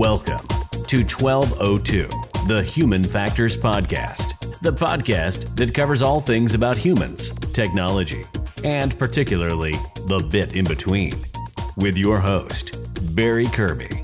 Welcome to 1202, the Human Factors Podcast, the podcast that covers all things about humans, technology, and particularly the bit in between. With your host, Barry Kirby.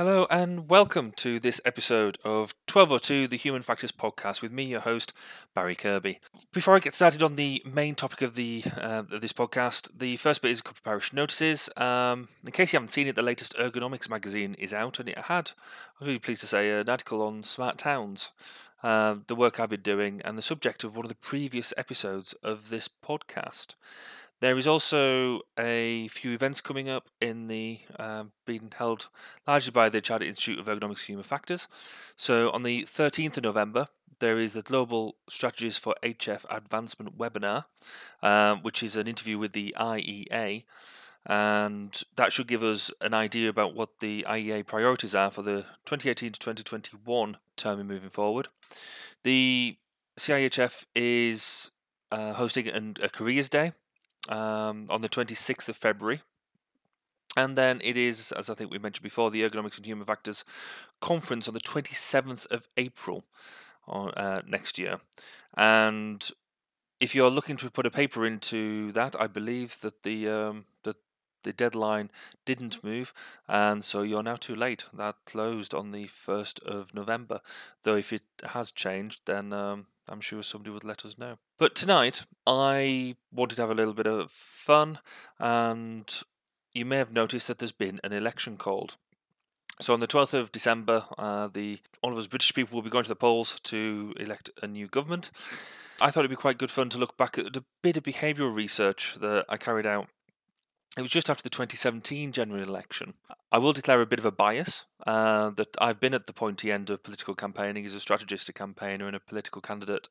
Hello and welcome to this episode of 1202, the Human Factors Podcast, with me, your host, Barry Kirby. Before I get started on the main topic of the uh, of this podcast, the first bit is a couple of parish notices. Um, in case you haven't seen it, the latest ergonomics magazine is out, and it had, I was really pleased to say, an article on smart towns, uh, the work I've been doing, and the subject of one of the previous episodes of this podcast. There is also a few events coming up in the um, being held largely by the Chartered Institute of Ergonomics and Human Factors. So on the 13th of November, there is the Global Strategies for HF Advancement webinar, um, which is an interview with the IEA. And that should give us an idea about what the IEA priorities are for the 2018 to 2021 term moving forward. The CIHF is uh, hosting an, a Careers Day um, on the 26th of February. And then it is, as I think we mentioned before, the Ergonomics and Human Factors Conference on the 27th of April uh, next year. And if you're looking to put a paper into that, I believe that the um, the deadline didn't move, and so you're now too late. That closed on the first of November. Though if it has changed, then um, I'm sure somebody would let us know. But tonight, I wanted to have a little bit of fun, and you may have noticed that there's been an election called. So on the 12th of December, uh, the all of us British people will be going to the polls to elect a new government. I thought it'd be quite good fun to look back at a bit of behavioural research that I carried out it was just after the 2017 general election. I will declare a bit of a bias uh, that I've been at the pointy end of political campaigning as a strategist, a campaigner, and a political candidate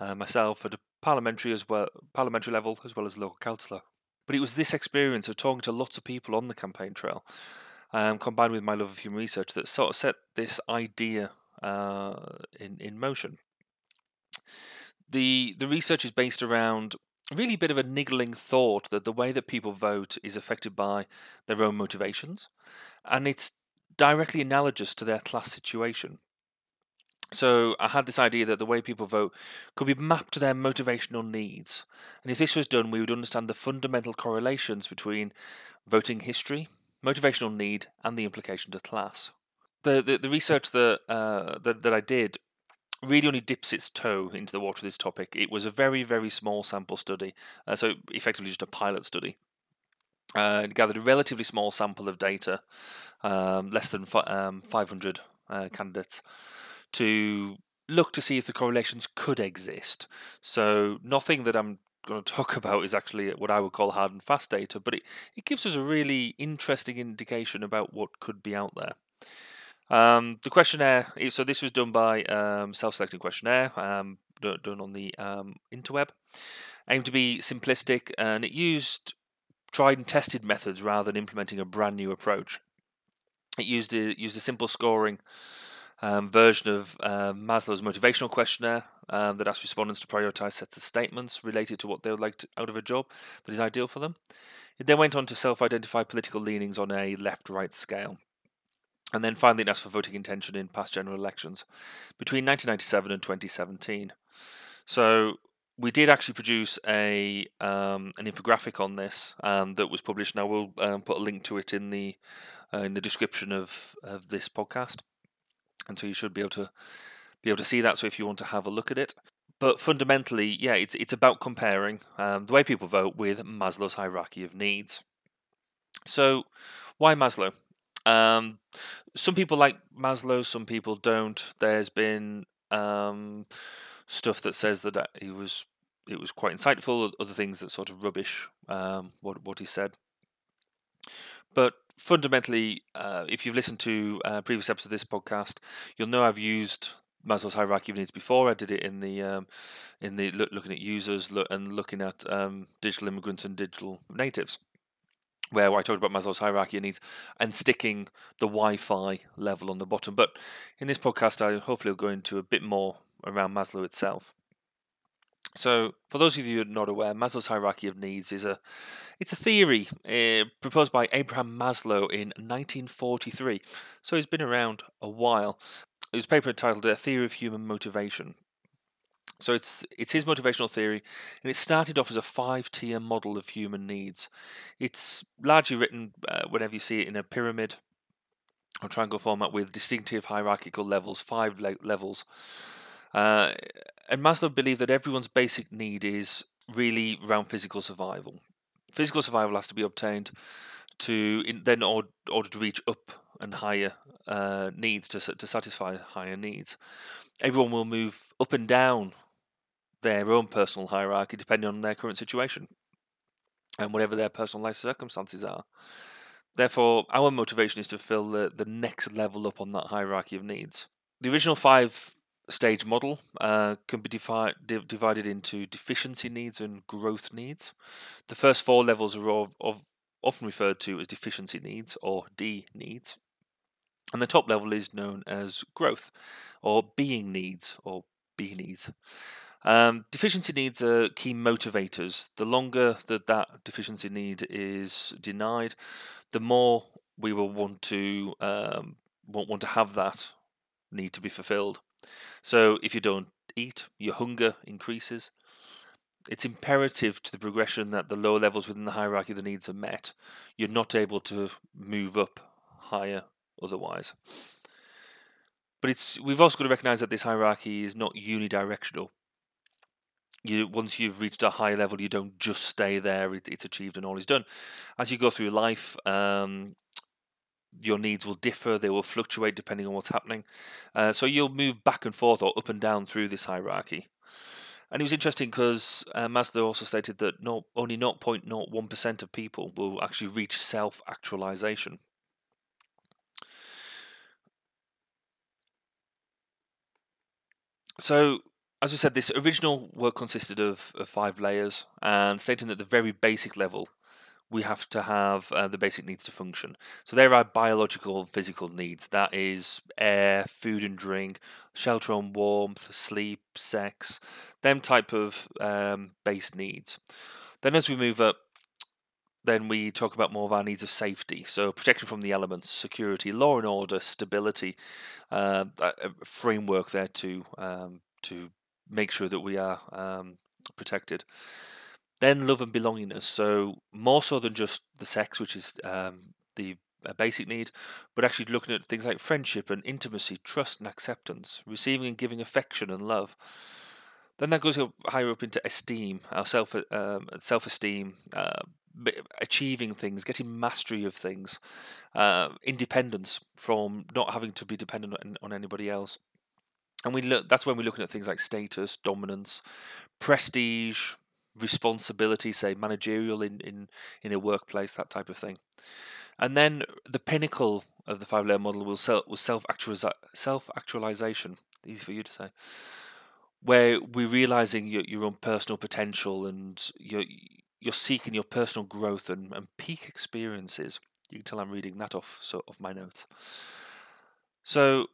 uh, myself at a parliamentary as well, parliamentary level as well as local councillor. But it was this experience of talking to lots of people on the campaign trail, um, combined with my love of human research, that sort of set this idea uh, in in motion. The the research is based around really a bit of a niggling thought that the way that people vote is affected by their own motivations, and it's directly analogous to their class situation. So I had this idea that the way people vote could be mapped to their motivational needs, and if this was done, we would understand the fundamental correlations between voting history, motivational need, and the implication to class. The the, the research that, uh, that that I did really only dips its toe into the water of this topic. It was a very, very small sample study, uh, so effectively just a pilot study. Uh, it gathered a relatively small sample of data, um, less than um, 500 uh, candidates, to look to see if the correlations could exist. So, nothing that I'm going to talk about is actually what I would call hard and fast data, but it, it gives us a really interesting indication about what could be out there. Um, the questionnaire, so this was done by um, self-selecting questionnaire, um, done on the um, interweb, aimed to be simplistic, and it used tried and tested methods rather than implementing a brand new approach. It used a, used a simple scoring um, version of uh, Maslow's motivational questionnaire that asked respondents to prioritize sets of statements related to what they would like to, out of a job that is ideal for them. It then went on to self-identify political leanings on a left-right scale and then finally it asked for voting intention in past general elections between 1997 and 2017. So we did actually produce a um, an infographic on this um, that was published, and I will um, put a link to it in the uh, in the description of, of this podcast, and so you should be able to be able to see that. So if you want to have a look at it, but fundamentally, yeah, it's it's about comparing um, the way people vote with Maslow's hierarchy of needs. So, why Maslow? Um, some people like Maslow, some people don't. There's been um, stuff that says that uh, he was it was quite insightful. Other things that sort of rubbish um, what what he said. But fundamentally, uh, if you've listened to uh, previous episodes of this podcast, you'll know I've used Maslow's hierarchy of needs before. I did it in the um, in the look, looking at users look, and looking at um, digital immigrants and digital natives where I talked about Maslow's hierarchy of needs and sticking the Wi-Fi level on the bottom. But in this podcast, I hopefully will go into a bit more around Maslow itself. So, for those of you who are not aware, Maslow's hierarchy of needs is a it's a theory uh, proposed by Abraham Maslow in 1943. So he's been around a while. His paper entitled "A Theory of Human Motivation." So it's it's his motivational theory, and it started off as a five-tier model of human needs. It's largely written uh, whenever you see it in a pyramid or triangle format with distinctive hierarchical levels, five le- levels. Uh, and Maslow believed that everyone's basic need is really around physical survival. Physical survival has to be obtained to in, then order, order to reach up and higher uh, needs to to satisfy higher needs. Everyone will move up and down their own personal hierarchy depending on their current situation and whatever their personal life circumstances are. Therefore, our motivation is to fill the, the next level up on that hierarchy of needs. The original five stage model uh, can be defi- di- divided into deficiency needs and growth needs. The first four levels are of, of often referred to as deficiency needs or D needs. And the top level is known as growth or being needs or B needs. Um, deficiency needs are key motivators. The longer that that deficiency need is denied, the more we will want to um, want, want to have that need to be fulfilled. So if you don't eat, your hunger increases. It's imperative to the progression that the lower levels within the hierarchy of the needs are met. You're not able to move up higher otherwise. But it's we've also got to recognise that this hierarchy is not unidirectional. You once you've reached a high level, you don't just stay there. It, it's achieved and all is done. As you go through life, um, your needs will differ. They will fluctuate depending on what's happening. Uh, so you'll move back and forth or up and down through this hierarchy. And it was interesting because uh, Maslow also stated that not, only 0.01% of people will actually reach self actualization. So, as we said, this original work consisted of, of, five layers and stating that the very basic level we have to have uh, the basic needs to function. So there are biological, physical needs. That is air, food and drink, shelter and warmth, sleep, sex, them type of um, base needs. Then as we move up, then we talk about more of our needs of safety. So protection from the elements, security, law and order, stability, uh, a framework there to um, to make sure that we are um, protected. Then love and belongingness. So more so than just the sex, which is um, the a basic need, but actually looking at things like friendship and intimacy, trust and acceptance, receiving and giving affection and love. Then that goes higher up into esteem, our self um, self esteem, uh, achieving things, getting mastery of things, uh, independence from not having to be dependent on, on anybody else. And we look. That's when we're looking at things like status, dominance, prestige, responsibility, say managerial in, in, in a workplace, that type of thing. And then the pinnacle of the five layer model was self was self self actualization. Easy for you to say, where we're realizing your your own personal potential and you're you're seeking your personal growth and, and peak experiences. You can tell I'm reading that off so off my notes. So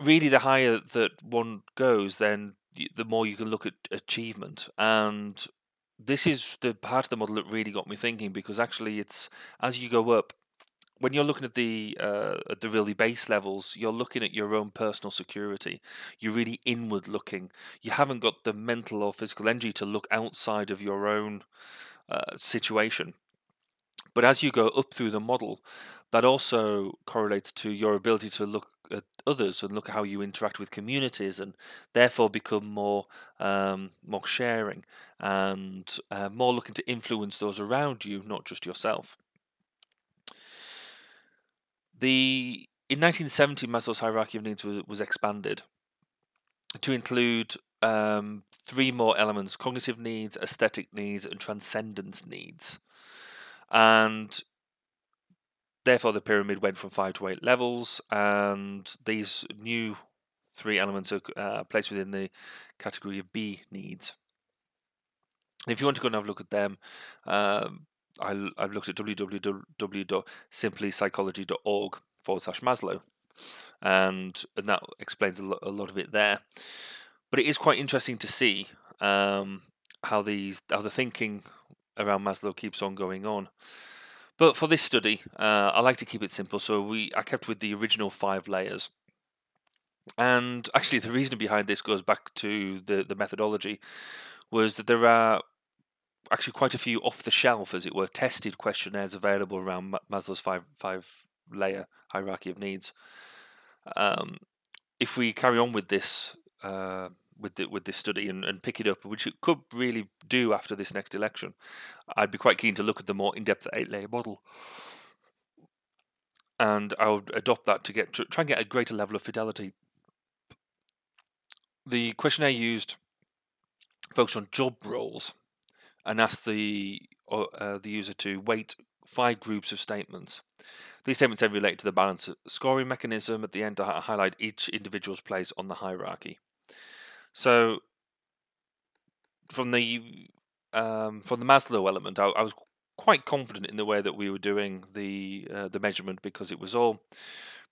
really, the higher that one goes, then the more you can look at achievement and this is the part of the model that really got me thinking because actually it's as you go up when you're looking at the uh, at the really base levels, you're looking at your own personal security. You're really inward looking. You haven't got the mental or physical energy to look outside of your own uh, situation. But as you go up through the model, that also correlates to your ability to look at others and look at how you interact with communities, and therefore become more um, more sharing and uh, more looking to influence those around you, not just yourself. The in 1970, Maslow's hierarchy of needs was, was expanded to include um, three more elements: cognitive needs, aesthetic needs, and transcendence needs. And therefore, the pyramid went from five to eight levels, and these new three elements are uh, placed within the category of B needs. If you want to go and have a look at them, um, I, have looked at www.simplypsychology.org forward slash Maslow, and, and that explains a lot, a lot of it there. But it is quite interesting to see um, how these how the thinking around Maslow keeps on going on. But for this study, uh, I like to keep it simple, so we I kept with the original five layers. And actually, the reason behind this goes back to the the methodology, was that there are actually quite a few off the shelf, as it were, tested questionnaires available around Maslow's five five layer hierarchy of needs. Um, if we carry on with this uh, with the, with this study and, and pick it up, which it could really do after this next election, I'd be quite keen to look at the more in-depth eight-layer model, and I would adopt that to get try and get a greater level of fidelity. The questionnaire used focused on job roles and asked the uh, the user to weight five groups of statements. These statements then relate to the balance scoring mechanism at the end to highlight each individual's place on the hierarchy. So from the um, from the Maslow element, I, I, was quite confident in the way that we were doing the uh, the measurement because it was all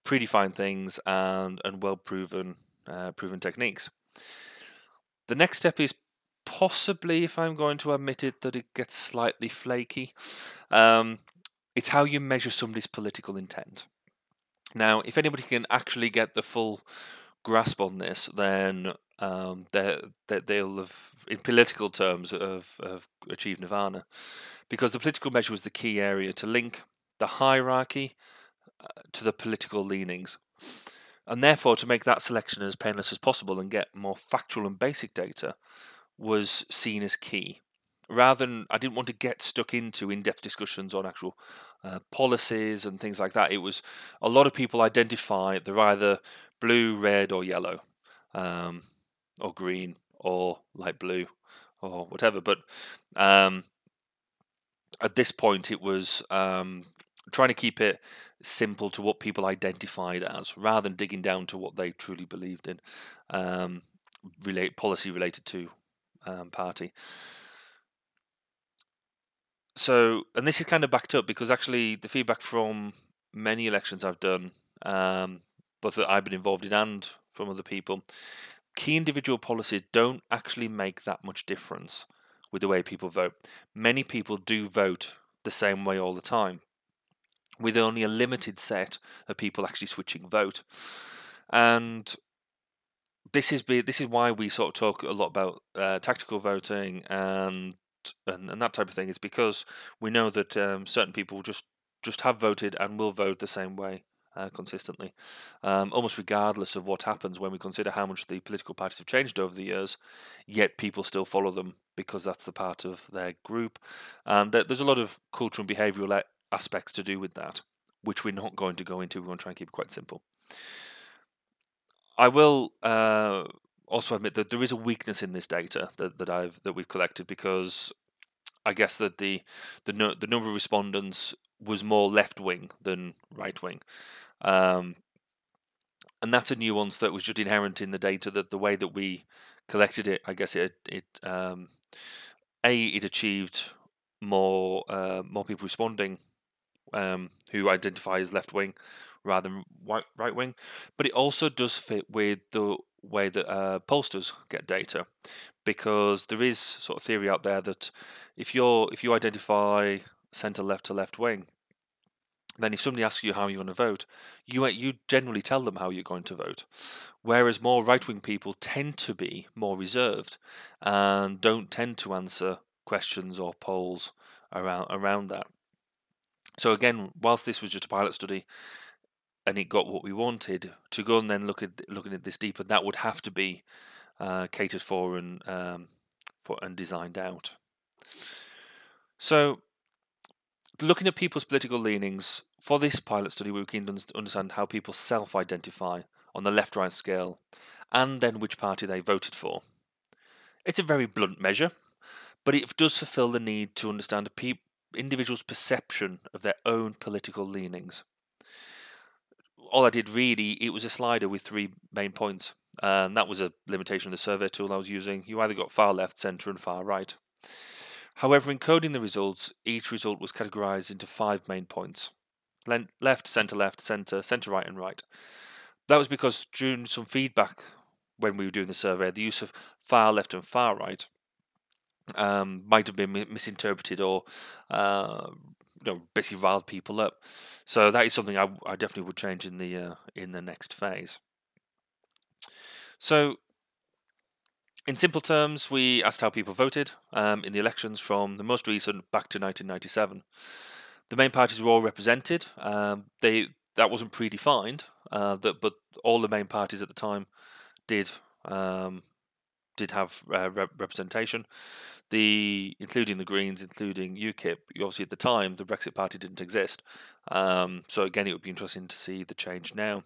predefined things and and well proven uh, proven techniques. The next step is possibly, if I'm going to admit it, that it gets slightly flaky. Um, it's how you measure somebody's political intent. Now, if anybody can actually get the full grasp on this, then um, they they'll have, in political terms, have, have achieved nirvana, because the political measure was the key area to link the hierarchy uh, to the political leanings, and therefore to make that selection as painless as possible and get more factual and basic data was seen as key. Rather than, I didn't want to get stuck into in-depth discussions on actual uh, policies and things like that. It was a lot of people identify they're either blue, red, or yellow, um, or green, or light blue, or whatever. But um, at this point, it was um, trying to keep it simple to what people identified as, rather than digging down to what they truly believed in, um, relate policy related to um, party. So, and this is kind of backed up because actually the feedback from many elections I've done um, both that I've been involved in and from other people, key individual policies don't actually make that much difference with the way people vote. Many people do vote the same way all the time, with only a limited set of people actually switching vote. And this is be, this is why we sort of talk a lot about uh, tactical voting and, and and that type of thing. Is because we know that um, certain people just just have voted and will vote the same way uh, consistently, um, almost regardless of what happens when we consider how much the political parties have changed over the years, yet people still follow them because that's the part of their group. And there's a lot of cultural and behavioural aspects to do with that, which we're not going to go into. We're going to try and keep it quite simple. I will uh, also admit that there is a weakness in this data that, that I've that we've collected because I guess that the the no, the number of respondents was more left wing than right wing. Um, and that's a nuance that was just inherent in the data that the way that we collected it, I guess it it um, a it achieved more uh, more people responding um, who identify as left wing rather than right right wing, but it also does fit with the way that uh, pollsters get data, because there is sort of theory out there that if you're if you identify centre left to left wing, then if somebody asks you how you're going to vote, you you generally tell them how you're going to vote. Whereas more right wing people tend to be more reserved and don't tend to answer questions or polls around around that. So again, whilst this was just a pilot study and it got what we wanted, to go and then look at looking at this deeper, that would have to be uh, catered for and um, for and designed out. So looking at people's political leanings for this pilot study, we were keen to understand how people self identify on the left right scale and then which party they voted for. It's a very blunt measure, but it does fulfill the need to understand pe- individual's perception of their own political leanings. All I did really, it was a slider with three main points, and that was a limitation of the survey tool I was using. You either got far left, centre, and far right. However, in coding the results, each result was categorized into five main points left, centre left, centre, centre right, and right. That was because during some feedback when we were doing the survey, the use of far left and far right um, might have been misinterpreted or uh, you know basically riled people up. So that is something I, I definitely would change in the uh, in the next phase. So in simple terms, we asked how people voted um, in the elections from the most recent back to 1997. The main parties were all represented. Um, they that wasn't predefined, uh, that but all the main parties at the time did um, did have uh, representation. The including the Greens, including UKIP. Obviously, at the time, the Brexit Party didn't exist. Um, so again, it would be interesting to see the change now.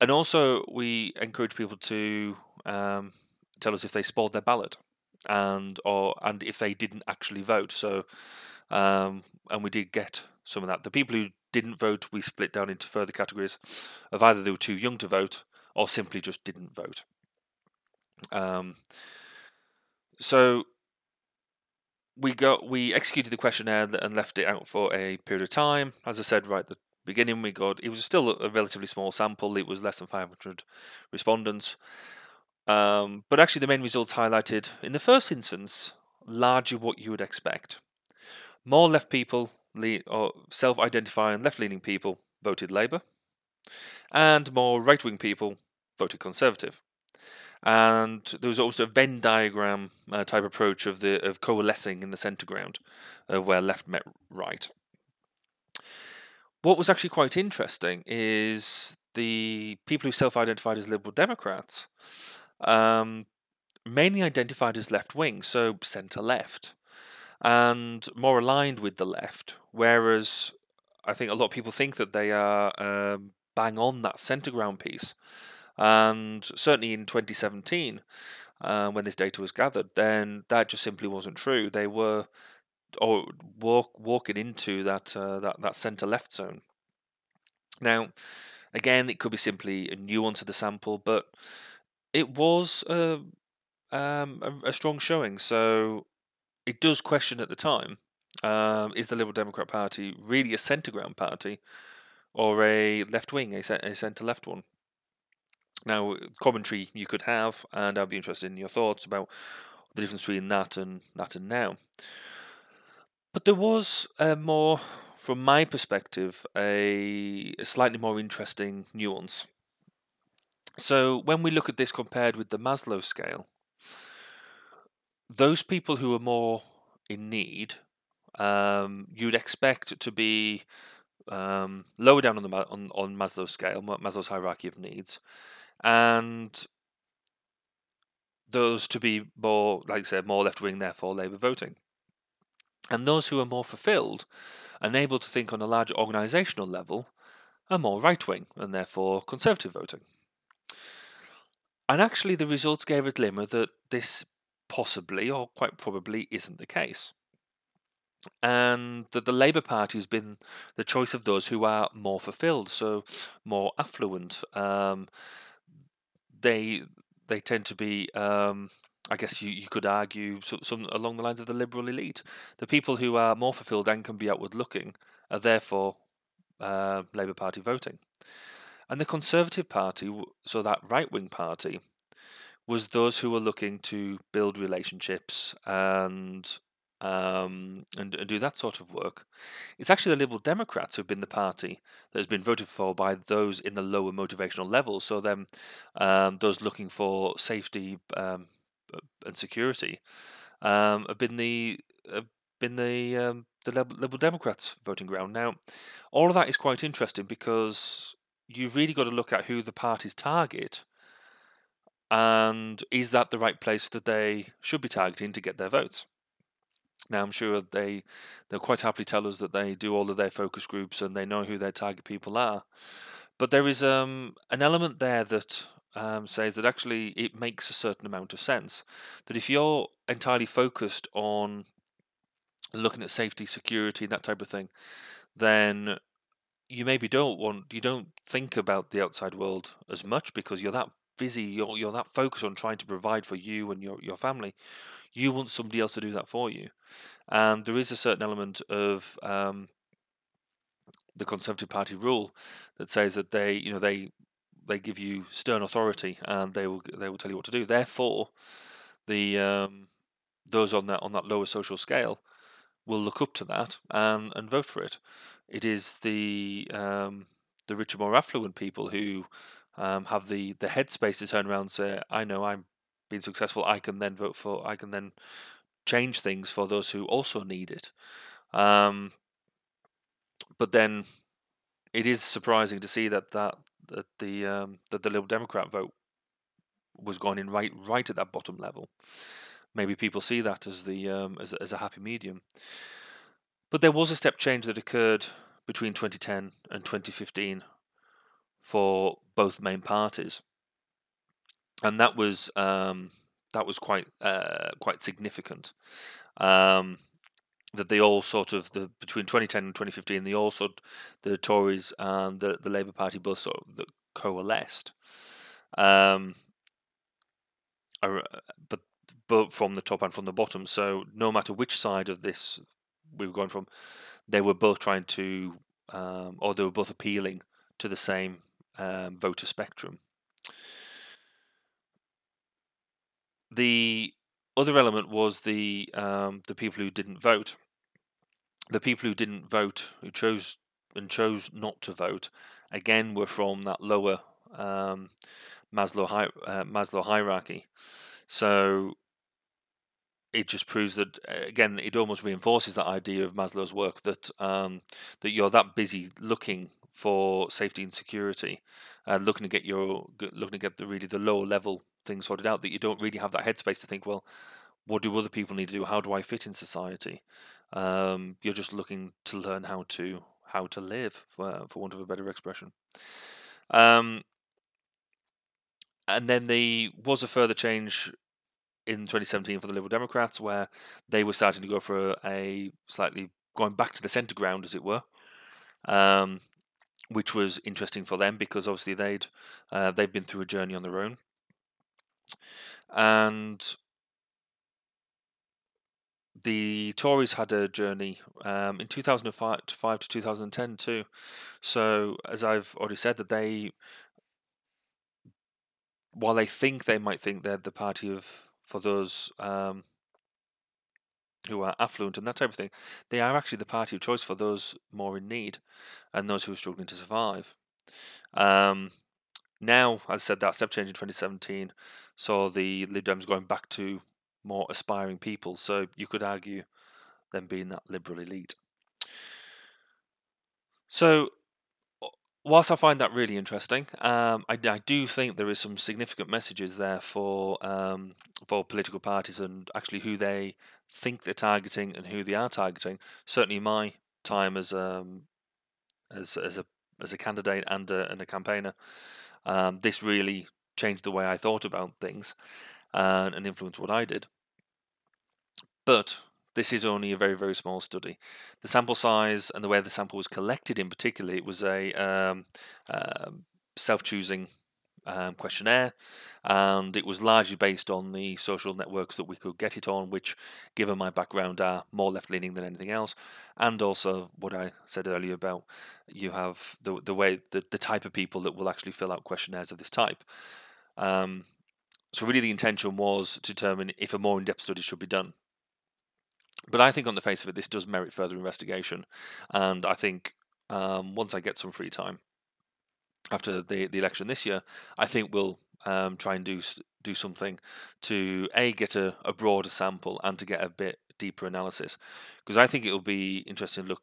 And also, we encourage people to um, tell us if they spoiled their ballot and or and if they didn't actually vote. So, um, and we did get some of that. The people who didn't vote, we split down into further categories of either they were too young to vote or simply just didn't vote. Um, so we got we executed the questionnaire and left it out for a period of time. As I said right at the beginning, we got it was still a relatively small sample. It was less than 500 respondents, um, but actually the main results highlighted in the first instance largely what you would expect. More left people or self-identifying left-leaning people voted Labour, and more right-wing people voted Conservative and there was also a Venn diagram uh, type approach of the of coalescing in the centre ground of where left met right. What was actually quite interesting is the people who self-identified as Liberal Democrats um, mainly identified as left wing, so centre left, and more aligned with the left. Whereas I think a lot of people think that they are um, bang on that centre ground piece. And certainly in 2017, uh, when this data was gathered, then that just simply wasn't true. They were or walk, walking into that uh, that that centre left zone. Now, again, it could be simply a nuance of the sample, but it was a, um, a, a strong showing. So it does question at the time: um, is the Liberal Democrat Party really a centre ground party, or a left wing, a, a centre left one? Now, commentary you could have, and I'd be interested in your thoughts about the difference between that and that and now. But there was a more, from my perspective, a, a slightly more interesting nuance. So when we look at this compared with the Maslow scale, those people who are more in need, um, you'd expect to be um, lower down on the on, on Maslow's scale, Maslow's hierarchy of needs, and those to be more, like I said, more left wing, therefore Labour voting. And those who are more fulfilled and able to think on a larger organisational level are more right wing and therefore Conservative voting. And actually, the results gave a glimmer that this possibly or quite probably isn't the case. And that the Labour Party has been the choice of those who are more fulfilled, so more affluent, um, they they tend to be, um, I guess you, you could argue, some, some along the lines of the liberal elite. The people who are more fulfilled and can be outward looking are therefore uh, Labour Party voting. And the Conservative Party, so that right wing party, was those who were looking to build relationships and um, and, and, do that sort of work. It's actually the Liberal Democrats who've been the party that has been voted for by those in the lower motivational levels. So then, um, those looking for safety um, and security um, have been the have been the um, the Liberal Democrats voting ground. Now, all of that is quite interesting because you've really got to look at who the parties target. And is that the right place that they should be targeting to get their votes? Now, I'm sure they they'll quite happily tell us that they do all of their focus groups and they know who their target people are. But there is um, an element there that um, says that actually it makes a certain amount of sense. That if you're entirely focused on looking at safety, security, that type of thing, then you maybe don't want you don't think about the outside world as much because you're that busy, you're you're that focused on trying to provide for you and your your family you want somebody else to do that for you. And there is a certain element of um, the Conservative Party rule that says that they, you know, they they give you stern authority and they will they will tell you what to do. Therefore, the um, those on that on that lower social scale will look up to that and, and vote for it. It is the um, the richer, more affluent people who um, have the the headspace to turn around and say, "I know I'm being successful. I can then vote for. I can then change things for those who also need it." Um, but then it is surprising to see that that that the um, that the Liberal Democrat vote was going in right right at that bottom level. Maybe people see that as the um, as as a happy medium. But there was a step change that occurred between 2010 and 2015 for both main parties, and that was um, that was quite uh, quite significant. Um, that they all sort of the between 2010 and 2015 they all sort the Tories and the the Labour Party both sort of coalesced. Um, but but from the top and from the bottom. So no matter which side of this we were going from, they were both trying to, um, or they were both appealing to the same um, voter spectrum. The other element was the um, the people who didn't vote. The people who didn't vote, who chose and chose not to vote, again were from that lower um, Maslow hi- uh, Maslow hierarchy. So it just proves that again it almost reinforces that idea of Maslow's work that um, that you're that busy looking for safety and security, uh, looking to get your looking to get the really the lower level things sorted out that you don't really have that headspace to think well what do other people need to do? How do I fit in society? Um, you're just looking to learn how to how to live for, for want of a better expression. Um, and then there was a further change in 2017 for the Liberal Democrats, where they were starting to go for a, a slightly going back to the centre ground, as it were, um, which was interesting for them because obviously they'd uh, they'd been through a journey on their own, and the Tories had a journey um, in 2005 to 2010 too. So as I've already said, that they while they think they might think they're the party of for those um, who are affluent and that type of thing, they are actually the party of choice for those more in need and those who are struggling to survive. Um, now, as I said, that step change in 2017 saw the Lib Dems going back to more aspiring people. So you could argue them being that liberal elite. So whilst I find that really interesting, um, I, I, do think there is some significant messages there for um, for political parties and actually who they think they're targeting and who they are targeting. Certainly, my time as um, as as a as a candidate and a, and a campaigner, um, this really changed the way I thought about things uh, and influenced what I did. But this is only a very, very small study. The sample size and the way the sample was collected, in particular, it was a um, uh, self-choosing um, questionnaire, and it was largely based on the social networks that we could get it on, which, given my background, are more left-leaning than anything else, and also what I said earlier about you have the the way the the type of people that will actually fill out questionnaires of this type. Um, so really, the intention was to determine if a more in-depth study should be done. But I think on the face of it, this does merit further investigation, and I think um, once I get some free time after the the election this year, I think we'll um, try and do do something to a get a, a broader sample and to get a bit deeper analysis, because I think it will be interesting to look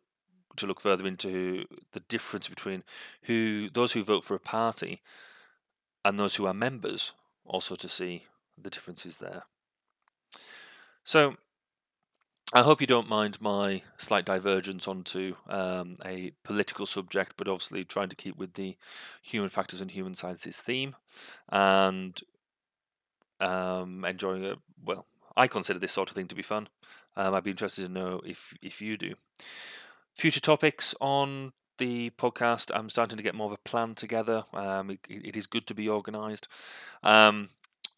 to look further into the difference between who those who vote for a party and those who are members, also to see the differences there. So I hope you don't mind my slight divergence onto um, a political subject, but obviously trying to keep with the human factors and human sciences theme, and um, enjoying it. Well, I consider this sort of thing to be fun. Um, I'd be interested to know if if you do. Future topics on the podcast. I'm starting to get more of a plan together. Um, it, it is good to be organised. Um,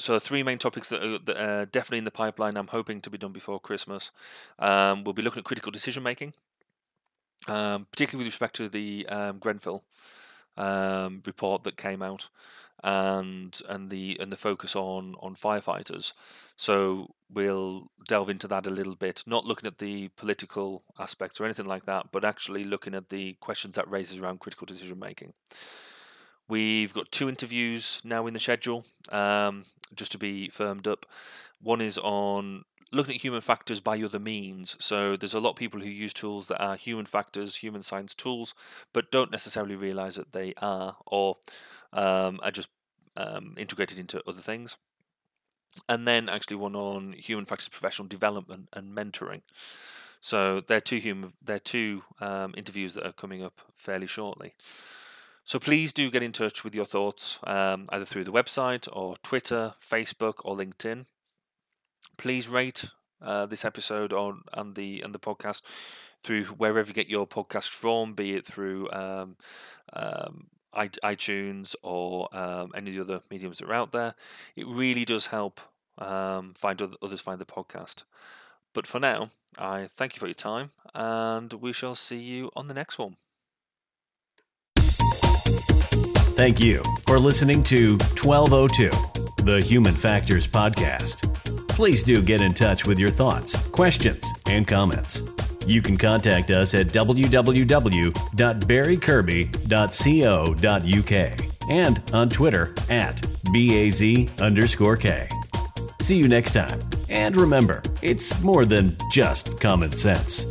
so three main topics that are, that are, definitely in the pipeline. I'm hoping to be done before Christmas. Um, we'll be looking at critical decision making, um, particularly with respect to the um, Grenfell um, report that came out. and and the and the focus on on firefighters. So we'll delve into that a little bit, not looking at the political aspects or anything like that, but actually looking at the questions that raises around critical decision making. We've got two interviews now in the schedule, um, just to be firmed up. One is on looking at human factors by other means. So there's a lot of people who use tools that are human factors, human science tools, but don't necessarily realize that they are, or um, are just um, integrated into other things. And then actually one on human factors professional development and mentoring. So they're two human, they're two um, interviews that are coming up fairly shortly. So please do get in touch with your thoughts um, either through the website or Twitter, Facebook, or LinkedIn. Please rate uh, this episode on and the and the podcast through wherever you get your podcast from, be it through um, um, iTunes or um, any of the other mediums that are out there. It really does help um, find others find the podcast. But for now, I thank you for your time, and we shall see you on the next one. Thank you for listening to 1202, the Human Factors Podcast. Please do get in touch with your thoughts, questions, and comments. You can contact us at www.barrykirby.co.uk and on Twitter at BAZ underscore K. See you next time. And remember, it's more than just common sense.